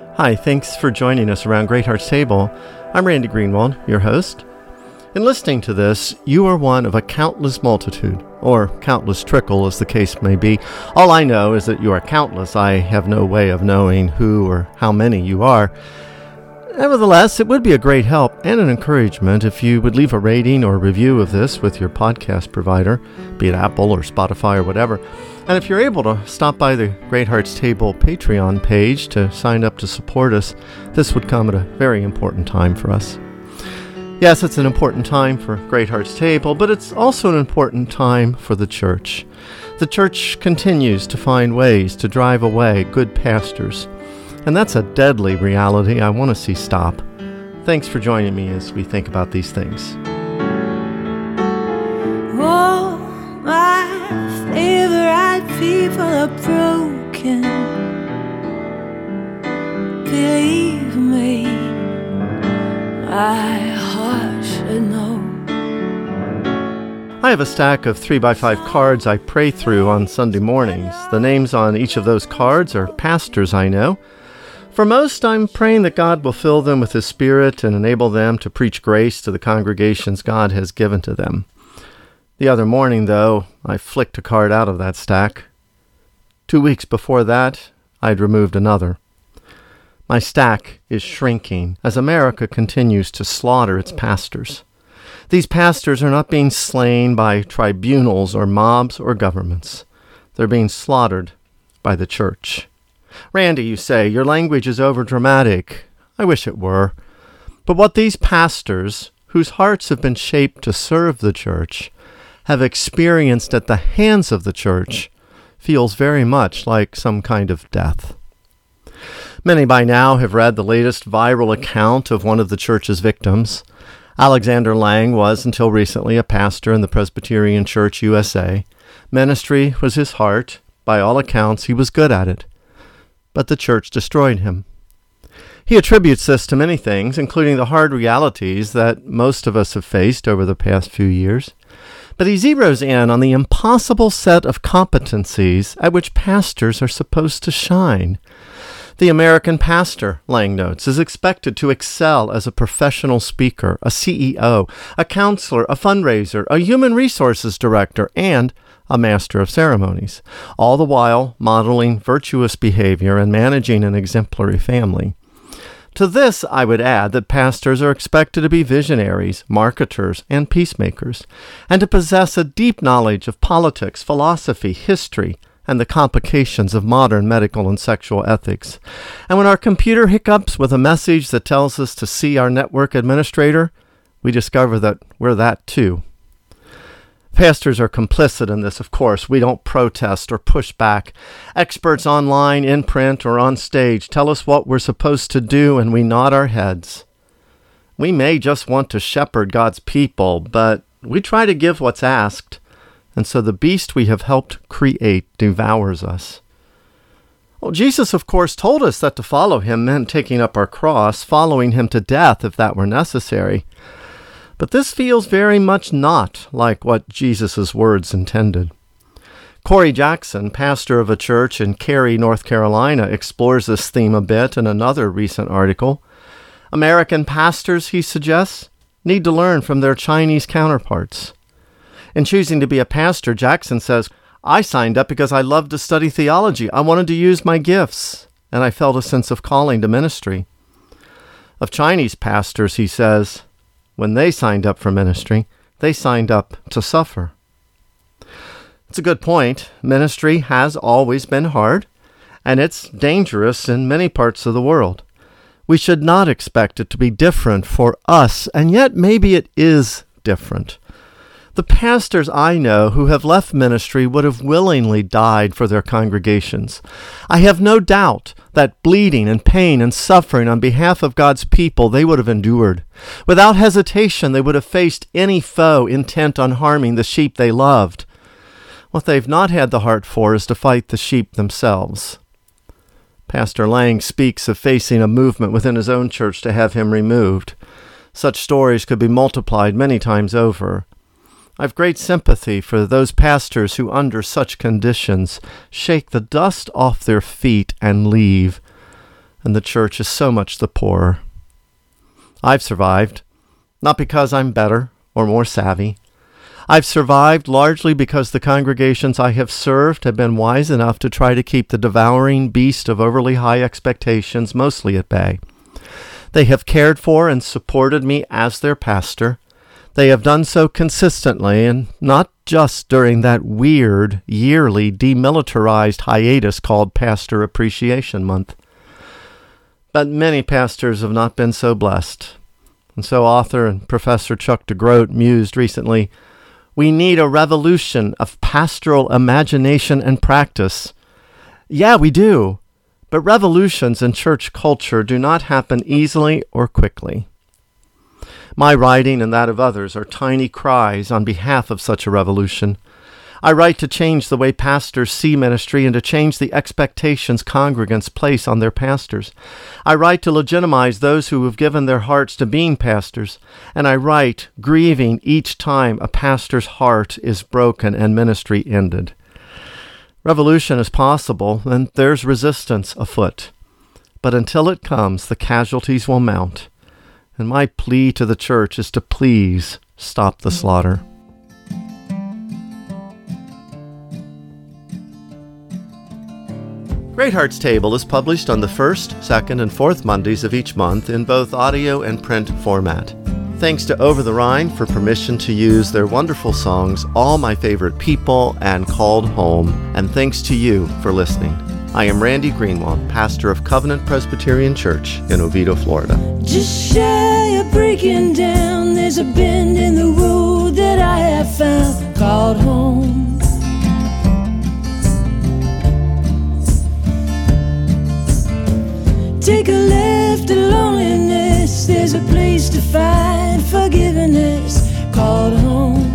Hi, thanks for joining us around Great Hearts Table. I'm Randy Greenwald, your host. In listening to this, you are one of a countless multitude, or countless trickle as the case may be. All I know is that you are countless. I have no way of knowing who or how many you are. Nevertheless, it would be a great help and an encouragement if you would leave a rating or review of this with your podcast provider, be it Apple or Spotify or whatever. And if you're able to stop by the Great Hearts Table Patreon page to sign up to support us, this would come at a very important time for us. Yes, it's an important time for Great Hearts Table, but it's also an important time for the church. The church continues to find ways to drive away good pastors, and that's a deadly reality I want to see stop. Thanks for joining me as we think about these things. Oh, my favorite people are broken. Believe me, my heart should know. I have a stack of 3x5 cards I pray through on Sunday mornings. The names on each of those cards are pastors I know. For most, I'm praying that God will fill them with His Spirit and enable them to preach grace to the congregations God has given to them. The other morning, though, I flicked a card out of that stack. Two weeks before that, I'd removed another. My stack is shrinking as America continues to slaughter its pastors. These pastors are not being slain by tribunals or mobs or governments. They're being slaughtered by the church. Randy, you say, your language is overdramatic. I wish it were. But what these pastors, whose hearts have been shaped to serve the church, have experienced at the hands of the church feels very much like some kind of death. Many by now have read the latest viral account of one of the church's victims. Alexander Lang was, until recently, a pastor in the Presbyterian Church USA. Ministry was his heart. By all accounts, he was good at it. But the church destroyed him. He attributes this to many things, including the hard realities that most of us have faced over the past few years. But he zeroes in on the impossible set of competencies at which pastors are supposed to shine. The American pastor, Lang notes, is expected to excel as a professional speaker, a CEO, a counselor, a fundraiser, a human resources director, and a master of ceremonies, all the while modeling virtuous behavior and managing an exemplary family. To this, I would add that pastors are expected to be visionaries, marketers, and peacemakers, and to possess a deep knowledge of politics, philosophy, history, and the complications of modern medical and sexual ethics. And when our computer hiccups with a message that tells us to see our network administrator, we discover that we're that too. Pastors are complicit in this, of course. We don't protest or push back. Experts online, in print, or on stage tell us what we're supposed to do, and we nod our heads. We may just want to shepherd God's people, but we try to give what's asked, and so the beast we have helped create devours us. Well, Jesus, of course, told us that to follow him meant taking up our cross, following him to death if that were necessary. But this feels very much not like what Jesus' words intended. Corey Jackson, pastor of a church in Cary, North Carolina, explores this theme a bit in another recent article. American pastors, he suggests, need to learn from their Chinese counterparts. In choosing to be a pastor, Jackson says, I signed up because I loved to study theology. I wanted to use my gifts, and I felt a sense of calling to ministry. Of Chinese pastors, he says, when they signed up for ministry, they signed up to suffer. It's a good point. Ministry has always been hard, and it's dangerous in many parts of the world. We should not expect it to be different for us, and yet maybe it is different. The pastors I know who have left ministry would have willingly died for their congregations. I have no doubt that bleeding and pain and suffering on behalf of God's people they would have endured. Without hesitation, they would have faced any foe intent on harming the sheep they loved. What they've not had the heart for is to fight the sheep themselves. Pastor Lang speaks of facing a movement within his own church to have him removed. Such stories could be multiplied many times over. I've great sympathy for those pastors who, under such conditions, shake the dust off their feet and leave. and the church is so much the poorer. I've survived, not because I'm better or more savvy. I've survived largely because the congregations I have served have been wise enough to try to keep the devouring beast of overly high expectations mostly at bay. They have cared for and supported me as their pastor. They have done so consistently and not just during that weird, yearly, demilitarized hiatus called Pastor Appreciation Month. But many pastors have not been so blessed. And so, author and Professor Chuck DeGroat mused recently we need a revolution of pastoral imagination and practice. Yeah, we do. But revolutions in church culture do not happen easily or quickly. My writing and that of others are tiny cries on behalf of such a revolution. I write to change the way pastors see ministry and to change the expectations congregants place on their pastors. I write to legitimize those who have given their hearts to being pastors, and I write grieving each time a pastor's heart is broken and ministry ended. Revolution is possible, and there's resistance afoot. But until it comes, the casualties will mount. And my plea to the church is to please stop the slaughter. Great Hearts Table is published on the first, second, and fourth Mondays of each month in both audio and print format. Thanks to Over the Rhine for permission to use their wonderful songs, All My Favorite People and Called Home, and thanks to you for listening. I am Randy Greenwald, pastor of Covenant Presbyterian Church in Oviedo, Florida. Just shy of breaking down, there's a bend in the road that I have found called home. Take a left at loneliness. There's a place to find forgiveness called home.